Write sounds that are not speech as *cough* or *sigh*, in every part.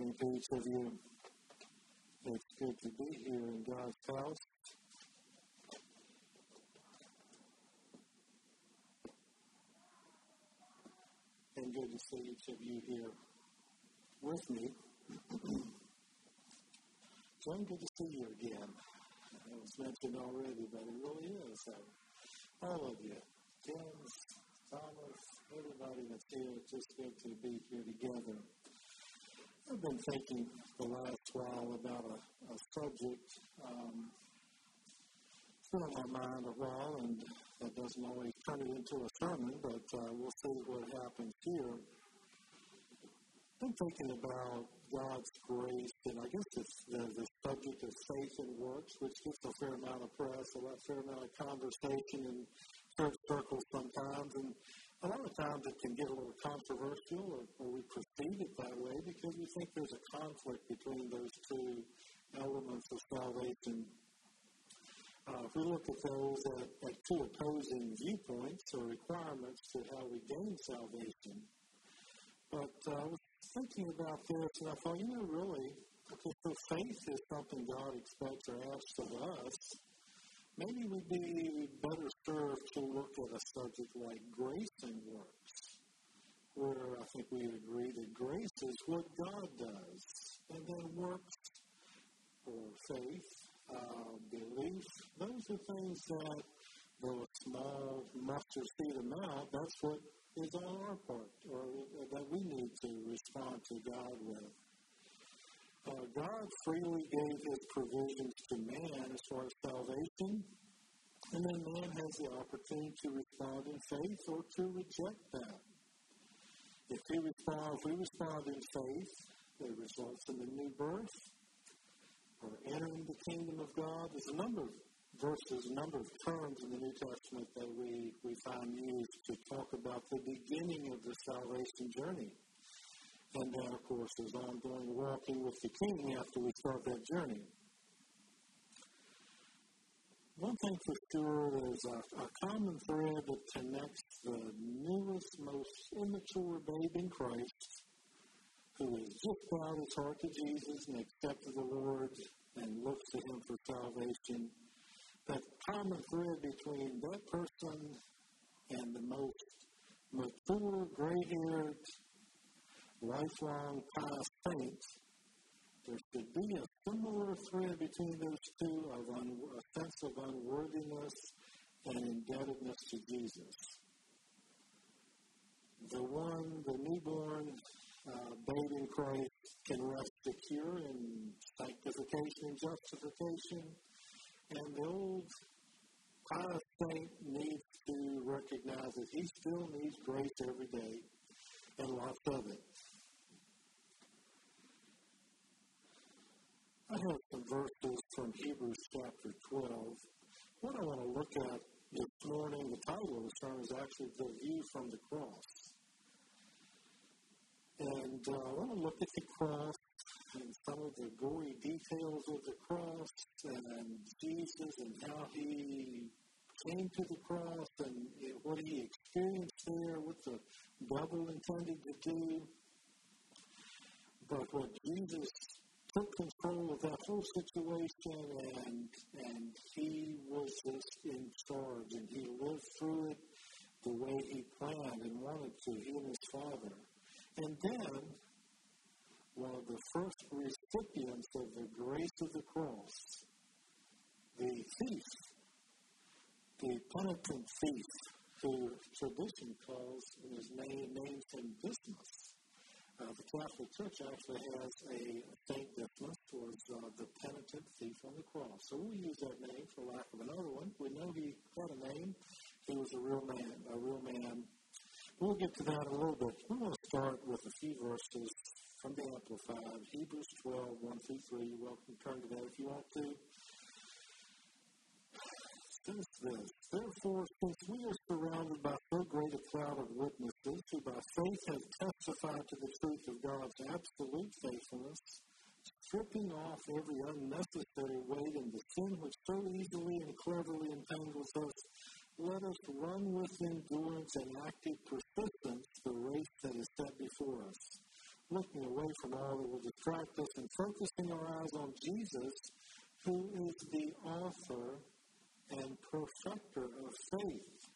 morning to each of you. It's good to be here in God's house. And good to see each of you here with me. John, good to see you again. It was mentioned already, but it really is. So, all of you, James, Thomas, everybody that's here, it's just good to be here together. I've been thinking the last while about a, a subject. Um, it's been on my mind a while, and that doesn't always turn it into a sermon, but uh, we'll see what happens here. I've been thinking about God's grace, and I guess it's the, the subject of faith and works, which gets a fair amount of press, a fair amount of conversation in church circles sometimes, and a lot of times it can get a little controversial, or, or we perceive it that way because we think there's a conflict between those two elements of salvation. Uh, if we look at those at, at two opposing viewpoints or requirements to how we gain salvation, but uh, I was thinking about this and I thought, you know, really, because the faith is something God expects or asks of us, maybe we'd be better served to look at a subject like grace and works, where I think we agree that grace is what God does, and then works or faith, uh, belief, those are things that, though a small mustard seed amount, that's what is on our part, or that we need to respond to God with. Uh, God freely gave his provisions to man as far as salvation, and then man has the opportunity to respond in faith or to reject that. If we respond, if we respond in faith, it results in the new birth or entering the kingdom of God. There's a number of verses, a number of terms in the New Testament that we, we find used to talk about the beginning of the salvation journey. And then, of course, there's ongoing walking with the King after we start that journey. One thing for sure is a, a common thread that connects the newest, most immature babe in Christ, who has just bowed his heart to Jesus and accepted the Lord and looks to him for salvation. That common thread between that person and the most mature, gray haired, lifelong past saints, there should be a similar thread between those two of un- a sense of unworthiness and indebtedness to Jesus. The one, the newborn uh, babe in Christ, can rest secure in sanctification and justification, and the old pious saint needs to recognize that he still needs grace every day and lots of it. I have some verses from Hebrews chapter 12. What I want to look at this morning, the title of the sermon is actually The View from the Cross. And uh, I want to look at the cross and some of the gory details of the cross and Jesus and how he came to the cross and what he experienced there, what the devil intended to do. But what Jesus took control of that whole situation and and he was just in charge and he lived through it the way he planned and wanted to, he and his father. And then one of the first recipients of the grace of the cross, the thief, the penitent thief, who tradition calls in his name names him Dismas. Uh, the Catholic Church actually has a Saint Dismas, was uh, the penitent thief on the cross. So we'll use that name for lack of another one. We know he had a name. He was a real man, a real man. We'll get to that in a little bit. We want to start with a few verses from the Amplified, Hebrews 12, 1 through 3. You're welcome to turn to that if you want to says this Therefore, since we are surrounded by so great a cloud of witnesses who by faith have testified to the truth of God's absolute faithfulness, stripping off every unnecessary weight and the sin which so easily and cleverly entangles us, let us run with endurance and active persistence the race that is set before us, looking away from all that will distract us and focusing our eyes on Jesus, who is the author and perfecter of faith,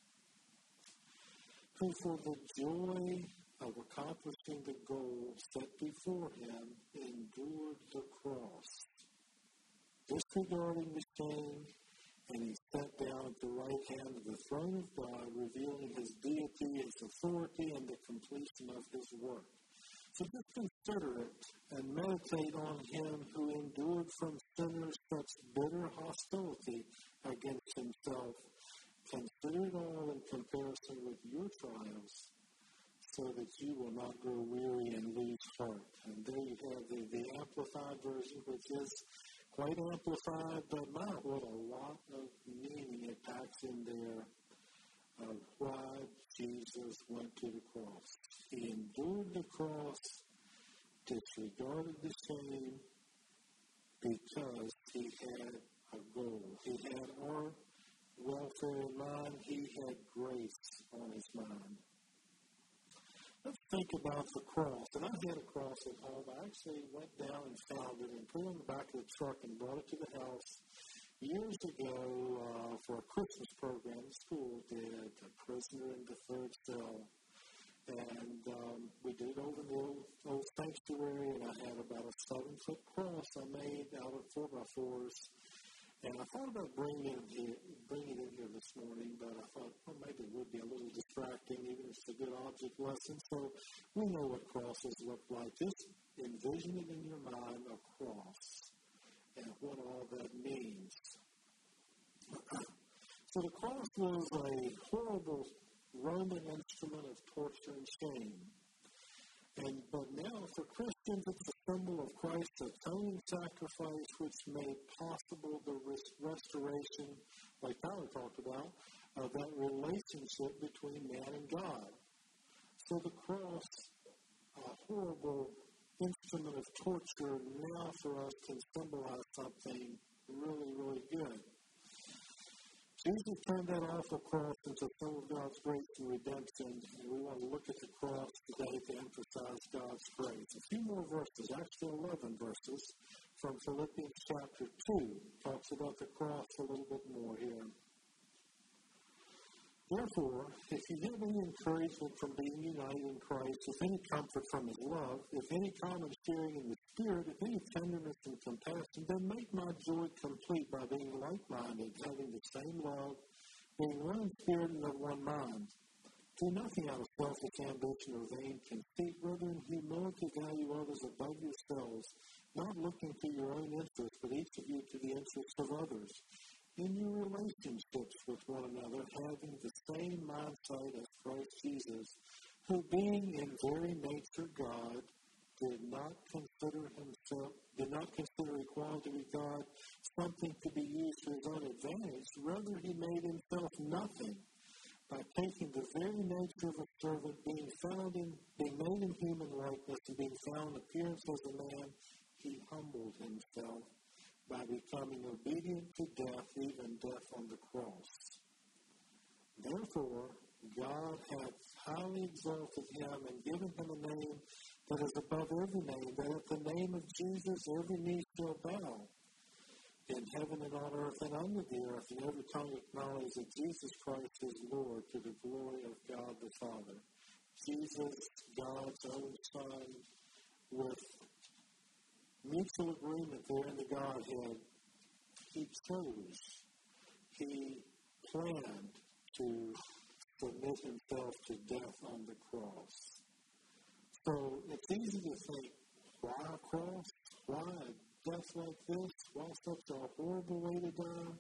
who for the joy of accomplishing the goal set before him endured the cross, disregarding the shame, and he sat down at the right hand of the throne of God, revealing his deity, his authority, and the completion of his work. So just consider it and meditate on him who endured from sinners such bitter hostility against himself. Consider it all in comparison with your trials so that you will not grow weary and lose heart. And there you have the, the amplified version, which is quite amplified, but not with a lot of meaning it packs in there of why Jesus went to the cross. He endured the cross, disregarded the shame, because he had a goal. He had our welfare in mind. He had grace on his mind. Let's think about the cross. And I had a cross at home. I actually went down and found it and put it in the back of the truck and brought it to the house years ago uh, for a Christmas program school did, A Prisoner in the Third Cell. And um, we did it over the old, old sanctuary, and I had about a seven foot cross I made out of four by fours. And I thought about bringing it, here, bringing it in here this morning, but I thought, well, maybe it would be a little distracting, even if it's a good object lesson. So we know what crosses look like. Just envision it in your mind, a cross and what all that means. *clears throat* so the cross was a horrible Roman instrument of torture and shame. And but now for Christians, it's a symbol of Christ's atoning sacrifice, which made possible the restoration, like Tyler talked about, of that relationship between man and God. So the cross, a horrible instrument of torture now for us can symbolize something really, really good. Jesus turned that awful cross into some of God's grace and redemption, and we want to look at the cross today to emphasize God's grace. A few more verses, actually 11 verses, from Philippians chapter 2, talks about the cross a little bit more here. Therefore, if you have any encouragement from being united in Christ, if any comfort from his love, if any common sharing in the Spirit, if any tenderness and compassion, then make my joy complete by being like-minded, having the same love, being one spirit and of one mind. Do nothing out of selfish ambition or vain conceit, rather in humility value others above yourselves, not looking to your own interests, but each of you to the interests of others in your relationships with one another, having the same mindset as Christ Jesus, who being in very nature God, did not consider himself, did not consider equality with God something to be used to his own advantage. Rather, he made himself nothing by taking the very nature of a servant, being found in, being made in human likeness, and being found in appearance as a man, he humbled himself by becoming obedient to death, even death on the cross. Therefore, God hath highly exalted him and given him a name that is above every name, that at the name of Jesus every knee shall bow in heaven and on earth and under the earth, and every tongue acknowledge that Jesus Christ is Lord to the glory of God the Father. Jesus, God's own Son, with mutual agreement there in the Godhead, he chose, he planned to submit himself to death on the cross. So it's easy to think, why a cross? Why a death like this? Why such a horrible way to die?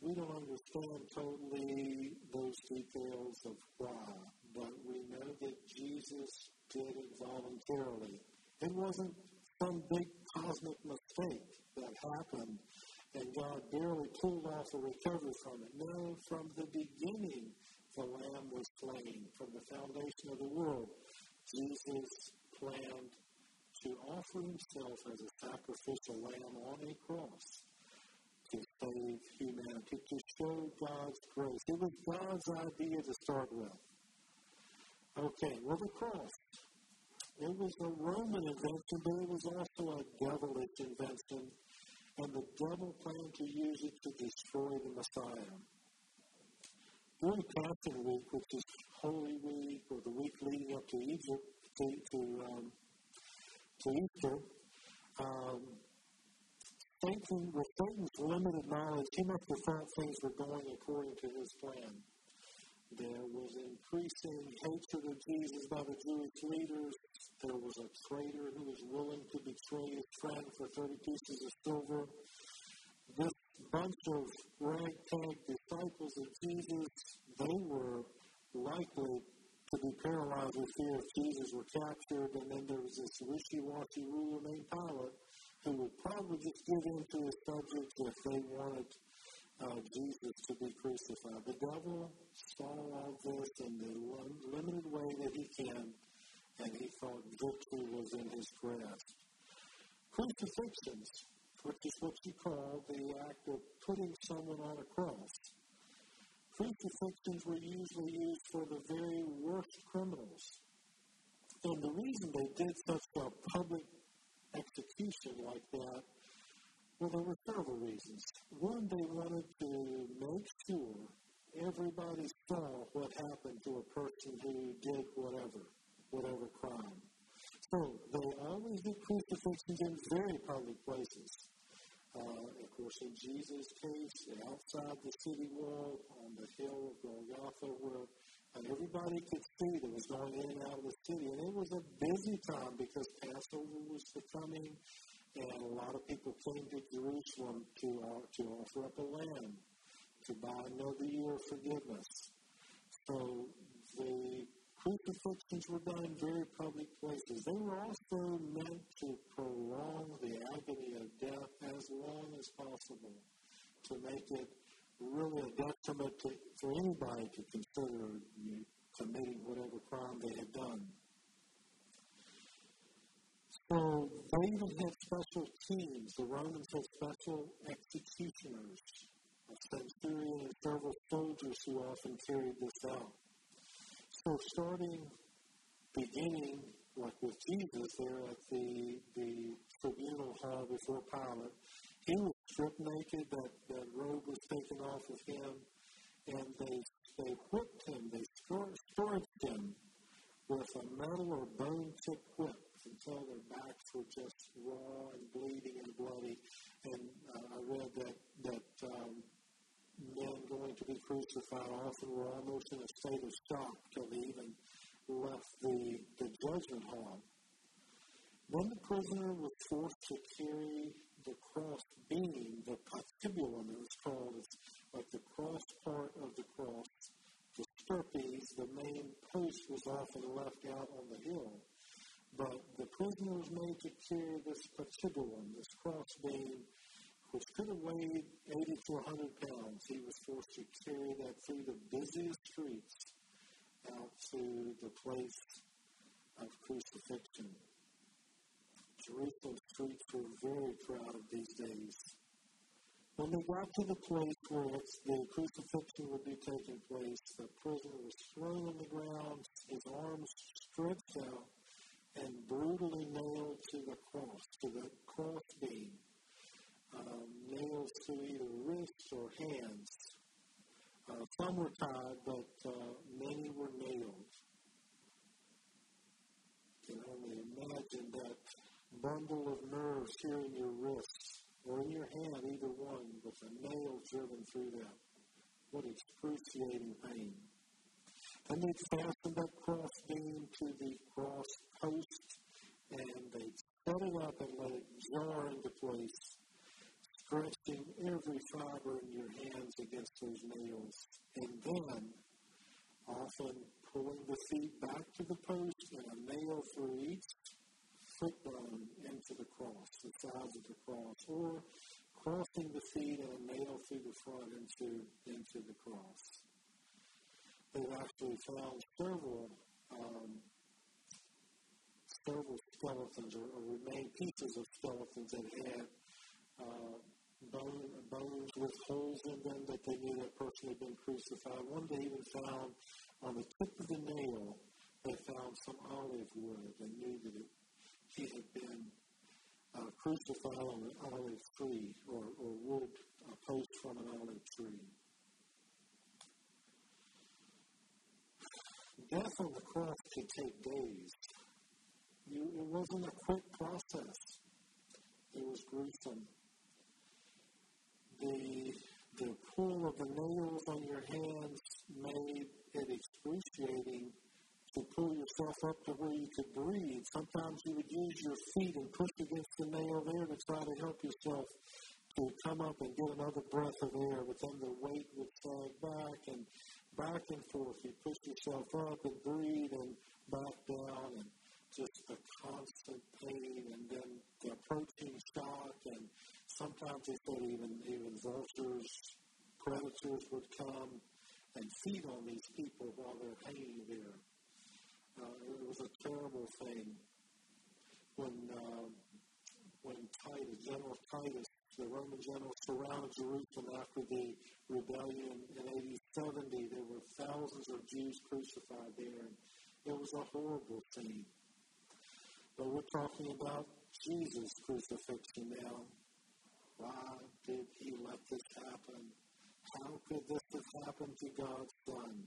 We don't understand totally those details of why, but we know that Jesus did it voluntarily. It wasn't some big cosmic mistake that happened and God barely pulled off a recovery from it. No, from the beginning, the Lamb was slain. From the foundation of the world, Jesus planned to offer himself as a sacrificial lamb on a cross to save humanity, to show God's grace. It was God's idea to start with. Okay, well, the cross It was a Roman invention, but it was also a devilish invention, and the devil planned to use it to destroy the Messiah. During Passion Week, which is Holy Week or the week leading up to Egypt, to, to, um, to Easter, um, Satan, with Satan's limited knowledge, he must have thought things were going according to his plan. There was increasing hatred of Jesus by the Jewish leaders. There was a traitor who was willing to betray his friend for 30 pieces of silver. This bunch of ragtag disciples of Jesus, they were likely to be paralyzed with fear if Jesus were captured. And then there was this wishy-washy ruler named Pilate who would probably just give in to his subjects if they wanted uh, Jesus to be crucified. The devil saw all this in the limited way that he can, and he thought victory was in his grasp. Crucifixions, which is what you call the act of putting someone on a cross. Crucifixions were usually used for the very worst criminals. And the reason they did such a public execution like that well, there were several reasons. One, they wanted everybody saw what happened to a person who did whatever, whatever crime. So they always did crucifixions in very public places. Uh, of course, in Jesus' case, outside the city wall on the hill of Golgotha, where everybody could see to make it really a detriment to, for anybody to consider you committing whatever crime they had done. So they even had special teams. The Romans had special executioners, a centurion and several soldiers who often carried this out. So starting, beginning, like with Jesus there at the, the tribunal hall before Pilate, he was stripped naked, that, that robe was taken off of him, and they, they whipped him, they scourged him with a metal or bone tipped whip until their backs were just raw and bleeding and bloody. And uh, I read that that um, men going to be crucified often were almost in a state of shock till they even left the, the judgment hall. Then the prisoner was forced to carry the cross beam, the patibulum it was called. It's like the cross part of the cross. The stipes, the main post was often left out on the hill. But the prisoner was made to carry this patibulum, this cross beam, which could have weighed 80 to 100 pounds. He was forced to carry that through the busiest streets out to the place of crucifixion. Jerusalem streets were very crowded these days. When they got to the place where the crucifixion would be taking place, the prisoner was thrown on the ground, his arms stretched out, and brutally nailed to the cross, to the cross beam, um, nails to either wrists or hands. Uh, some were tied, but uh, many were nailed. You can only imagine that bundle of nerves here in your wrist or in your hand, either one, with a nail driven through them. What excruciating pain. And they fasten that cross beam to the cross post, and they set it up and let it jar into place, stretching every fiber in your hands against those nails. And then, often pulling the feet back to the post and a nail through each foot bone into the cross, the sides of the cross, or crossing the feet and a nail through the front into, into the cross they've actually found several um, several skeletons or, or remain pieces of skeletons that had uh, bone, bones with holes in them that they knew that person had been crucified. One they even found on the tip of the nail, they found some olive wood and knew that Uh, crucified on an olive tree or, or wood, a uh, post from an olive tree. Death on the cross could take days. You, it wasn't a quick process. It was gruesome. The, the pull of the nails on your hands made it excruciating to pull yourself up to where you could breathe. Sometimes you would use your feet and push against the nail there to try to help yourself to come up and get another breath of air, but then the weight would sag back and back and forth. You push yourself up and breathe and back down and just the constant pain and then the approaching shock and sometimes they said even even vultures, predators would come and feed on these people while they're hanging there. Uh, it was a terrible thing when uh, when Titus, General Titus, the Roman general, surrounded Jerusalem after the rebellion in AD 70. There were thousands of Jews crucified there, and it was a horrible thing. But we're talking about Jesus' crucifixion now. Why did he let this happen? How could this have happened to God's Son?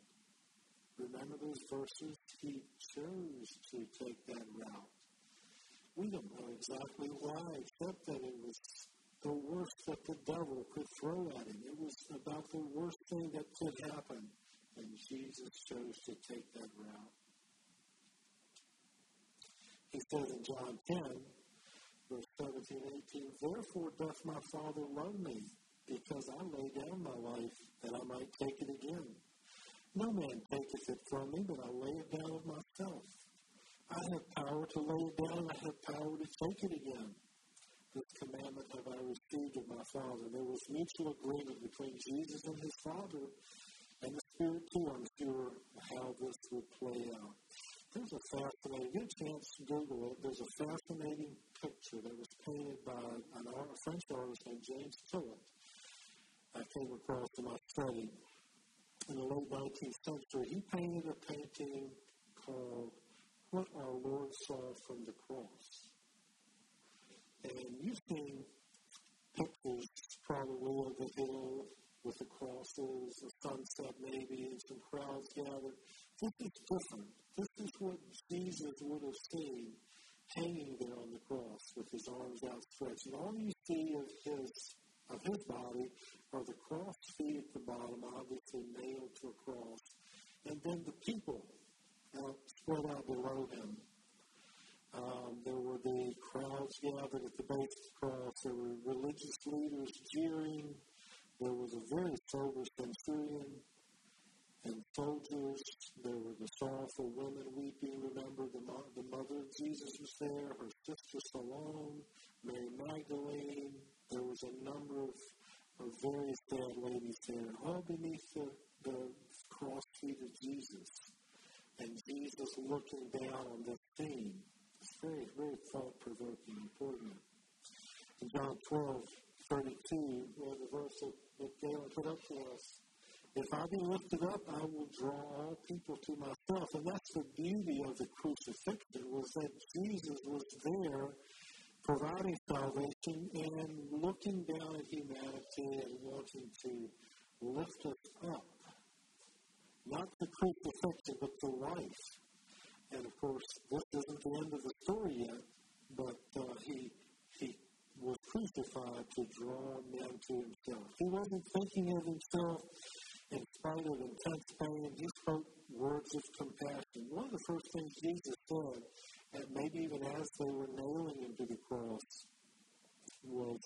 Remember those verses? He chose to take that route. We don't know exactly why, except that it was the worst that the devil could throw at him. It was about the worst thing that could happen. And Jesus chose to take that route. He says in John 10, verse 17, 18, Therefore doth my Father love me, because I lay down my life, that I might take it again. No man taketh it from me, but I lay it down of myself. I have power to lay it down, I have power to take it again. This commandment have I received of my Father. There was mutual agreement between Jesus and his Father, and the Spirit too, I'm sure, how this would play out. There's a fascinating, a chance to Google it. There's a fascinating picture that was painted by an art, a French artist named James Tissot. I came across in my study in the late 19th century. He painted a painting called What Our Lord Saw from the Cross. And you've seen pictures probably of the hill with the crosses, the sunset maybe, and some crowds gathered. This is different. This is what Jesus would have seen hanging there on the cross with his arms outstretched. And all you see of his of his body are the cross feet at the bottom, obviously nailed to a cross, and then the people out, spread out below him. Um, there were the crowds gathered at the base of the cross. There were religious leaders jeering. There was a very sober centurion and soldiers. There were the sorrowful women weeping. Remember, the, the mother of Jesus was there, her sister Salome, Mary Magdalene. There was a number of, of very sad ladies there, all beneath the, the cross feet of Jesus. And Jesus looking down on this scene. It's very, very thought provoking, important. In John 12, 32, we have a verse that, that Galen put up to us. If I be lifted up, I will draw all people to myself. And that's the beauty of the crucifixion, was that Jesus was there providing salvation and looking down at humanity and wanting to lift us up. Not the crucifixion, but the life. And of course, this isn't the end of the story yet, but uh, he, he was crucified to draw men to himself. He wasn't thinking of himself in spite of intense pain, he spoke words of compassion. One of the first things Jesus said, maybe even as they were nailing him to the cross, was,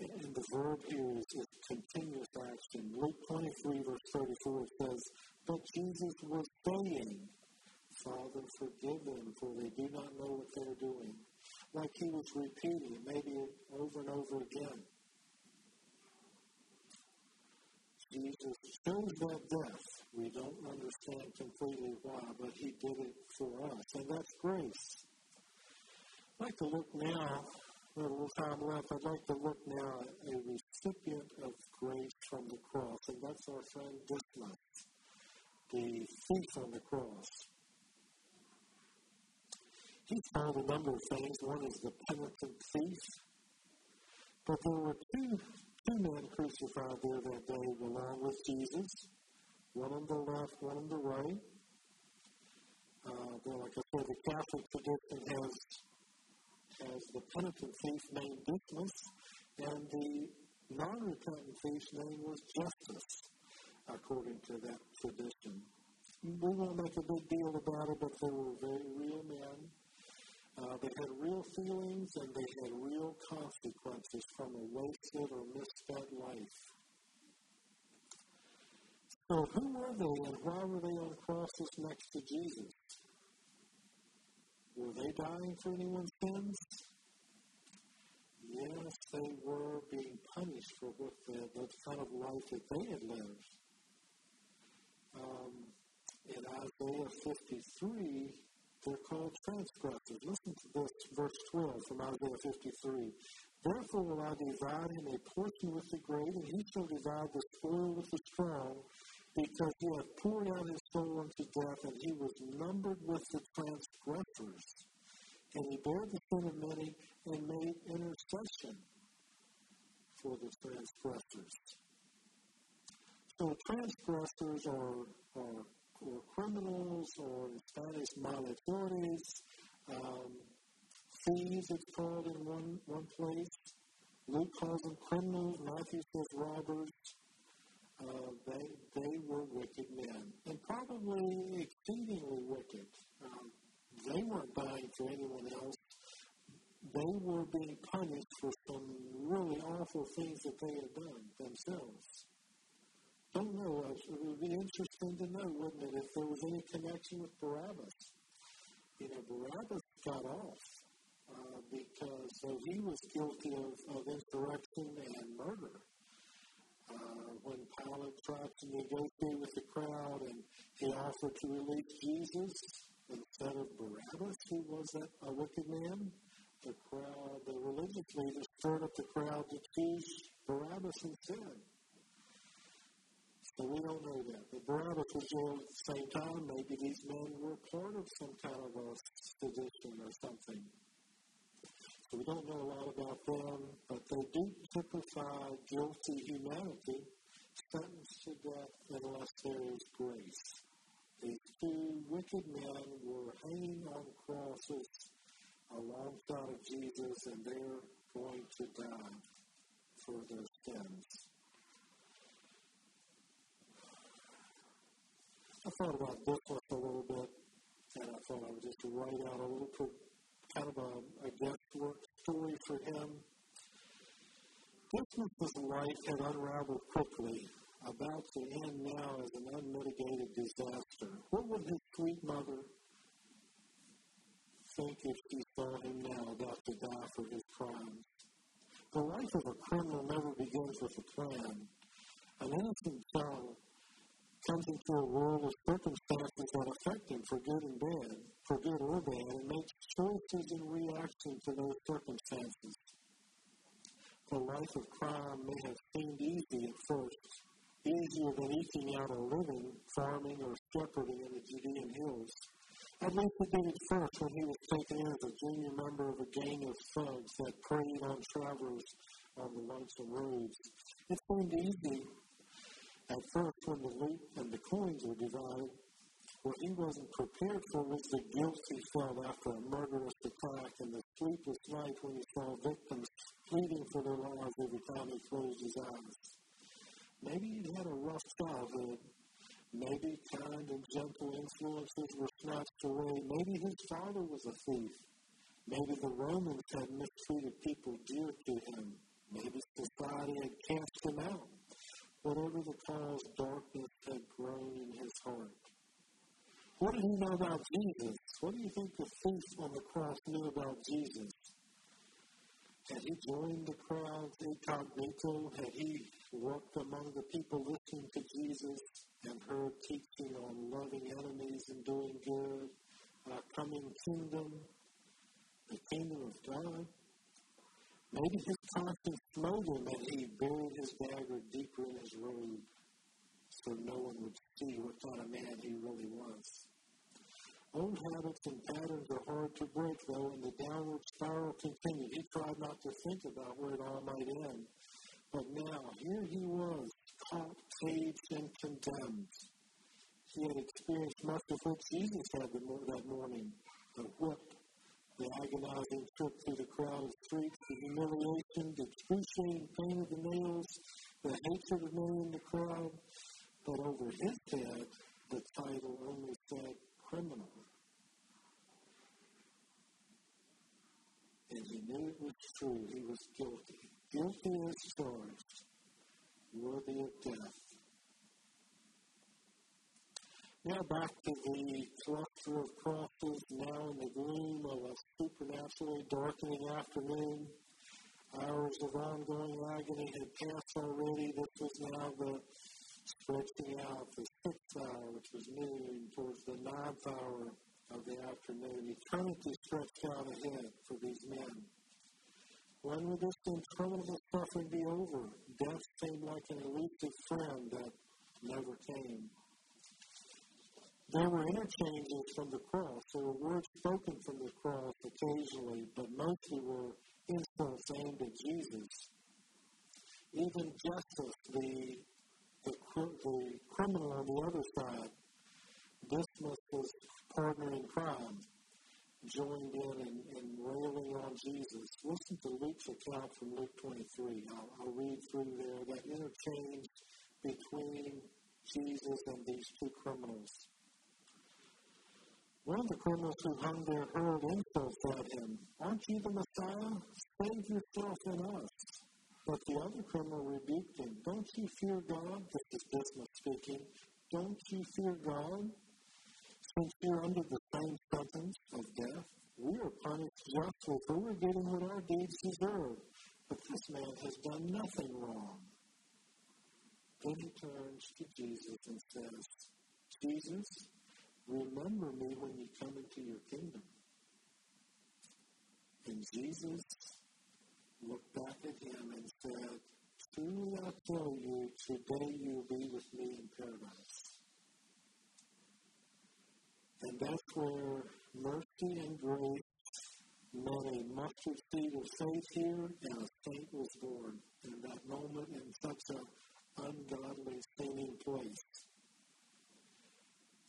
and the verb here is, is continuous action. Luke 23, verse 34 says, But Jesus was saying, Father, forgive them, for they do not know what they're doing. Like he was repeating it, maybe over and over again. Jesus chose that death. We don't understand completely why, but he did it for us, and that's grace. I'd like to look now, we have a little time left, I'd like to look now at a recipient of grace from the cross, and that's our friend Dismas, the thief on the cross. He's called a number of things. One is the penitent thief. But there were two, two men crucified there that day along with Jesus, one on the left, one on the right. Uh, like I said, the Catholic tradition has has the penitent thief named Dismas, and the non-repentant thief's name was Justus, according to that tradition. We won't make a big deal about it, but they were very real men uh, they had real feelings and they had real consequences from a wasted or misspent life. So, who were they and why were they on crosses next to Jesus? Were they dying for anyone's sins? Yes, they were being punished for what the, the kind of life that they had lived. Um, in Isaiah 53, they're called transgressors. Listen to this, verse 12 from Isaiah 53. Therefore will I divide him a portion with the great, and he shall divide the spoil with the strong, because he had poured out his soul unto death, and he was numbered with the transgressors. And he bore the sin of many, and made intercession for the transgressors. So transgressors are, are or criminals, or in Spanish, um, thieves, it's called in one, one place. Luke calls them criminals, Matthew says robbers. Uh, they, they were wicked men, and probably exceedingly wicked. Um, they weren't dying for anyone else. They were being punished for some really awful things that they had done themselves don't know. It would be interesting to know, wouldn't it, if there was any connection with Barabbas. You know, Barabbas got off uh, because so he was guilty of, of insurrection and murder. When Pilate tried to negotiate with the crowd and he offered to release Jesus instead of Barabbas, who was that a wicked man, the crowd, the religious leaders stirred up the crowd to choose Barabbas instead. But we don't know that. But Barabbas was jailed at the same time. Maybe these men were part of some kind of a sedition or something. So we don't know a lot about them, but they do typify guilty humanity sentenced to death unless there is grace. These two wicked men were hanging on crosses alongside of Jesus, and they're going to die for their sins. I thought about this one a little bit, and I thought I would just write out a little kind of a, a guesswork story for him. Dismas's life had unraveled quickly, about to end now as an unmitigated disaster. What would his sweet mother think if she saw him now about to die for his crimes? The life of a criminal never begins with a plan. An innocent child comes into a world of circumstances that affect him for good and bad, for good or bad, and makes choices in reaction to those circumstances. The life of crime may have seemed easy at first, easier than eking out a living farming or shepherding in the Judean hills. At least it did at first when he was taken in as a junior member of a gang of thugs that preyed on travelers on the lonesome roads. It seemed easy at first, when the loot and the coins were divided, what he wasn't prepared for was the guilt he felt after a murderous attack and the sleepless night when he saw victims pleading for their lives every time he closed his eyes. Maybe he'd had a rough childhood. Maybe kind and gentle influences were snatched away. Maybe his father was a thief. Maybe the Romans had mistreated people dear to him. Maybe society had cast him out whatever the cause, darkness had grown in his heart. What did he know about Jesus? What do you think the thief on the cross knew about Jesus? Had he joined the crowd incognito? Had he walked among the people listening to Jesus and heard teaching on loving enemies and doing good, a coming kingdom, the kingdom of God? Maybe his conscience smote him and he buried his dagger deeper in his robe so no one would see what kind of man he really was. Old habits and patterns are hard to break, though, and the downward spiral continued. He tried not to think about where it all might end. But now, here he was, caught, caged, and condemned. He had experienced much of what Jesus had that morning the whip, the agonizing trip through the crowded streets, the humiliation, the excruciating pain of the nails, the hatred of many in the crowd. But over his head, the title only said criminal. And he knew it was true. He was guilty. Guilty as charged, worthy of death. Now back to the cluster of crosses, now in the gloom of a supernaturally darkening afternoon. Hours of ongoing agony had passed already. This was now the stretching out, the sixth hour, which was noon, towards the ninth hour of the afternoon. Eternity stretched out ahead for these men. When would this interminable suffering be over? Death seemed like an elusive friend that never came. There were interchanges from the cross. There were words spoken from the cross occasionally, but mostly were insults aimed at Jesus. Even Justus, the, the, the criminal on the other side, Dismas' partner in crime, joined in and, and railing on Jesus. Listen to Luke's account from Luke 23. I'll, I'll read through there that interchange between Jesus and these two criminals. One of the criminals who hung there hurled insults at him. Aren't you the Messiah? Save yourself and us. But the other criminal rebuked him. Don't you fear God? This is Dismas speaking. Don't you fear God? Since you're under the same sentence of death, we are punished justly, for we're getting what our deeds deserve. But this man has done nothing wrong. Then he turns to Jesus and says, Jesus, Remember me when you come into your kingdom. And Jesus looked back at him and said, Truly I tell you, today you'll be with me in paradise. And that's where mercy and grace met a mustard seed of faith here, and a saint was born in that moment in such an ungodly, sinning place.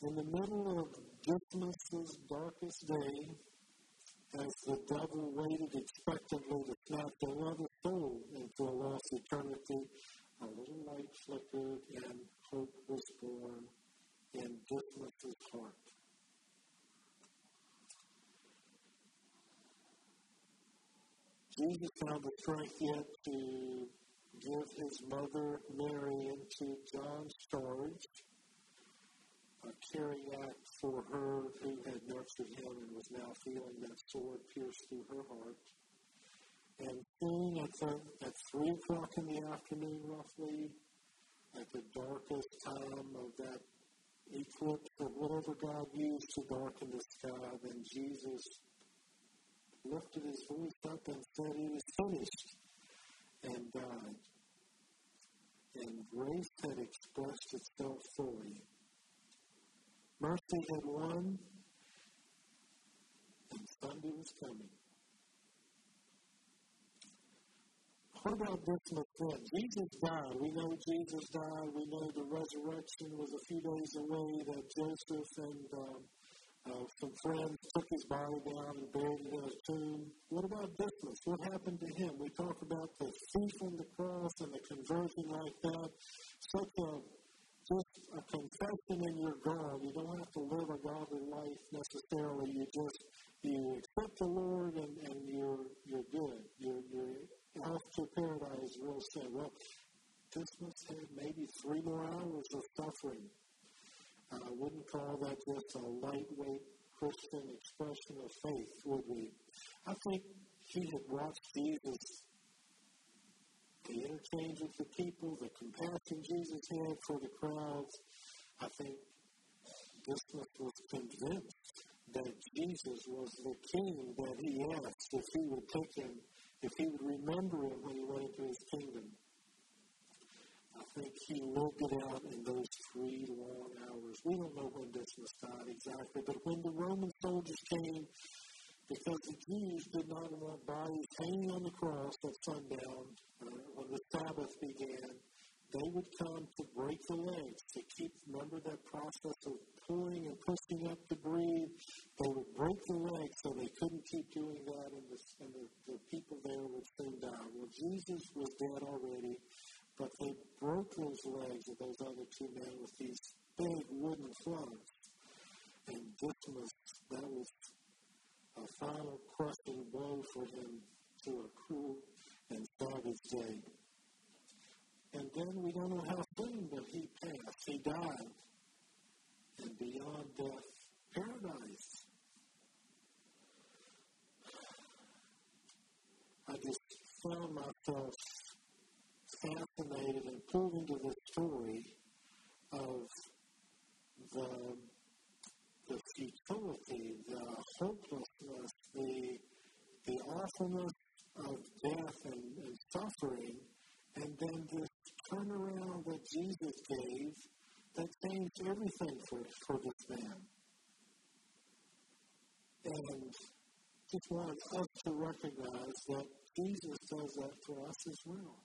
In the middle of Dismas' darkest day, as the devil waited expectantly to snatch another soul into a lost eternity, a little light flickered and hope was born in Dismas' heart. Jesus found the strength yet to give his mother Mary into John's charge caring act for her who had nurtured him and was now feeling that sword pierce through her heart. And soon at, the, at 3 o'clock in the afternoon, roughly, at the darkest time of that eclipse or whatever God used to darken the sky, then Jesus lifted his voice up and said, It is finished, and died. And grace had expressed itself fully Mercy had won, and Sunday was coming. What about this then? Jesus died. We know Jesus died. We know the resurrection was a few days away, that Joseph and um, uh, some friends took his body down and buried it in a tomb. What about Dismas? What happened to him? We talk about the thief on the cross and the conversion like that. Such a just a confession and you're gone. You don't have to live a godly life necessarily. You just you accept the Lord and, and you're you're good. You're you're off to paradise real soon. Well, must have maybe three more hours of suffering. I wouldn't call that just a lightweight Christian expression of faith, would we? I think he had watched Jesus the interchange with the people, the compassion Jesus had for the crowds. I think Dismas was convinced that Jesus was the king that he asked if he would take him, if he would remember him when he went into his kingdom. I think he lived it out in those three long hours. We don't know when Dismas died exactly, but when the Roman soldiers came because the Jews did not want bodies hanging on the cross at sundown uh, when the Sabbath began. They would come to break the legs to keep, remember that process of pulling and pushing up to breathe? They would break the legs so they couldn't keep doing that, and, the, and the, the people there would soon die. Well, Jesus was dead already, but they broke those legs of those other two men with these big wooden clubs. And this was, that was a final crushing blow for him to a cruel and savage day. And then we don't know how soon, but he passed. He died. And beyond death, paradise. I just found myself fascinated and pulled into the story of the the futility, the hopelessness, the, the awfulness of death and, and suffering, and then this turnaround that Jesus gave that changed everything for, for this man. And just want us to recognize that Jesus does that for us as well.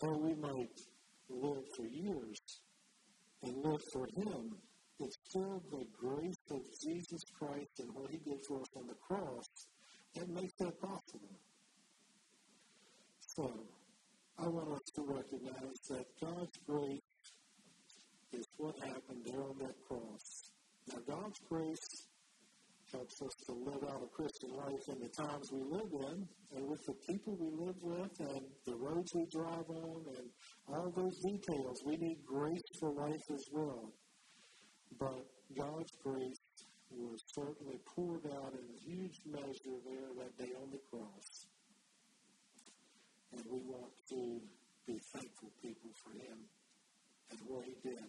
Though we might live for years and live for Him, still the grace of Jesus Christ and what he did for us on the cross that makes that possible. So, I want us to recognize that God's grace is what happened there on that cross. Now, God's grace helps us to live out a Christian life in the times we live in and with the people we live with and the roads we drive on and all those details. We need grace for life as well. But God's grace was certainly poured out in huge measure there that day on the cross. And we want to be thankful people for him and what he did.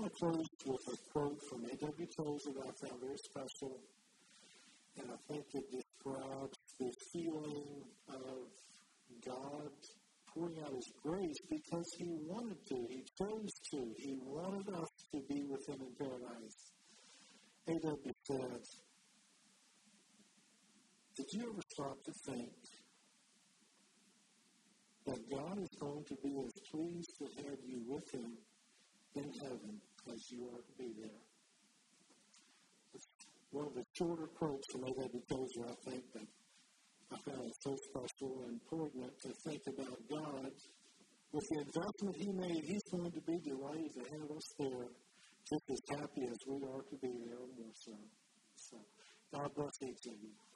I'll close with a quote from A.W. Tozer that I found very special. And I think it describes the feeling of God pouring out His grace because He wanted to. He chose to. He wanted us to be with Him in paradise. A.W. said, Did you ever stop to think that God is going to be as pleased to have you with Him in heaven as you are to be there? It's one of the shorter quotes from A.W. Tozer, I think, that I found it so special and important to think about God. With the investment He made, He's going to be delighted to have us there, just as happy as we are to be there, or more so. So, God bless each of you.